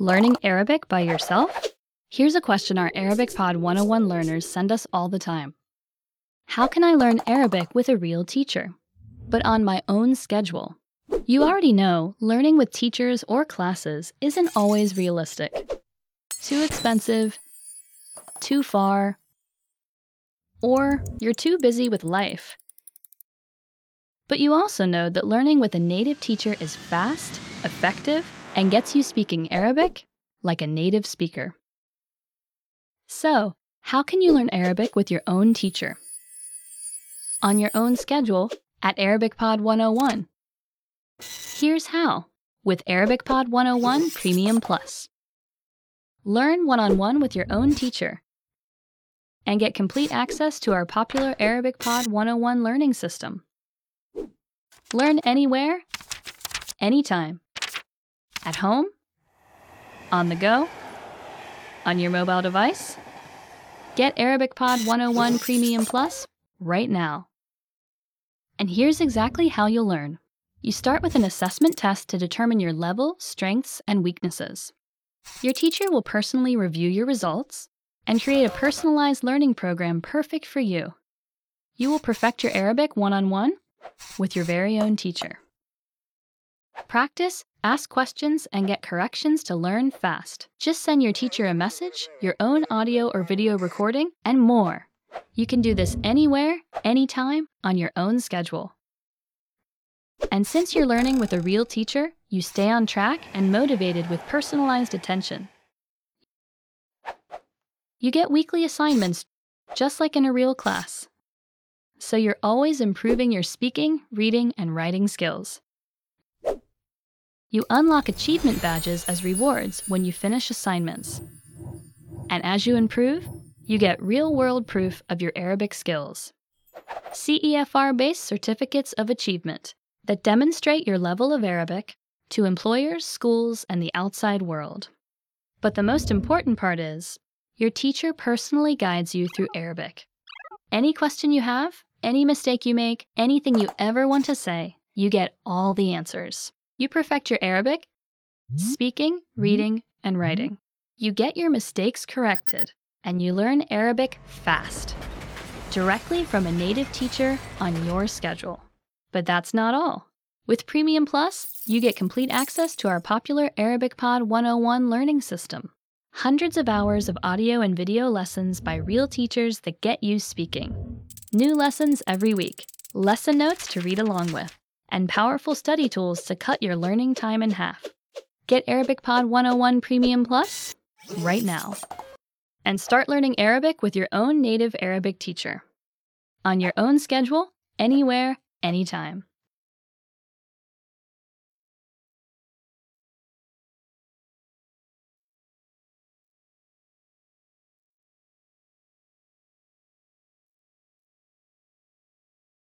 Learning Arabic by yourself? Here's a question our Arabic Pod 101 learners send us all the time How can I learn Arabic with a real teacher, but on my own schedule? You already know learning with teachers or classes isn't always realistic. Too expensive, too far, or you're too busy with life. But you also know that learning with a native teacher is fast, effective, and gets you speaking Arabic like a native speaker. So, how can you learn Arabic with your own teacher? On your own schedule at Arabic Pod 101. Here's how with Arabic Pod 101 Premium Plus. Learn one on one with your own teacher and get complete access to our popular Arabic Pod 101 learning system. Learn anywhere, anytime. At home, on the go, on your mobile device. Get Arabic Pod 101 Premium Plus right now. And here's exactly how you'll learn. You start with an assessment test to determine your level, strengths, and weaknesses. Your teacher will personally review your results and create a personalized learning program perfect for you. You will perfect your Arabic one on one with your very own teacher. Practice, ask questions, and get corrections to learn fast. Just send your teacher a message, your own audio or video recording, and more. You can do this anywhere, anytime, on your own schedule. And since you're learning with a real teacher, you stay on track and motivated with personalized attention. You get weekly assignments, just like in a real class. So you're always improving your speaking, reading, and writing skills. You unlock achievement badges as rewards when you finish assignments. And as you improve, you get real world proof of your Arabic skills. CEFR based certificates of achievement that demonstrate your level of Arabic to employers, schools, and the outside world. But the most important part is your teacher personally guides you through Arabic. Any question you have, any mistake you make, anything you ever want to say, you get all the answers. You perfect your Arabic, mm-hmm. speaking, mm-hmm. reading, and mm-hmm. writing. You get your mistakes corrected, and you learn Arabic fast, directly from a native teacher on your schedule. But that's not all. With Premium Plus, you get complete access to our popular Arabic Pod 101 learning system. Hundreds of hours of audio and video lessons by real teachers that get you speaking. New lessons every week, lesson notes to read along with, and powerful study tools to cut your learning time in half. Get Arabic Pod 101 Premium Plus right now. And start learning Arabic with your own native Arabic teacher. On your own schedule, anywhere, anytime.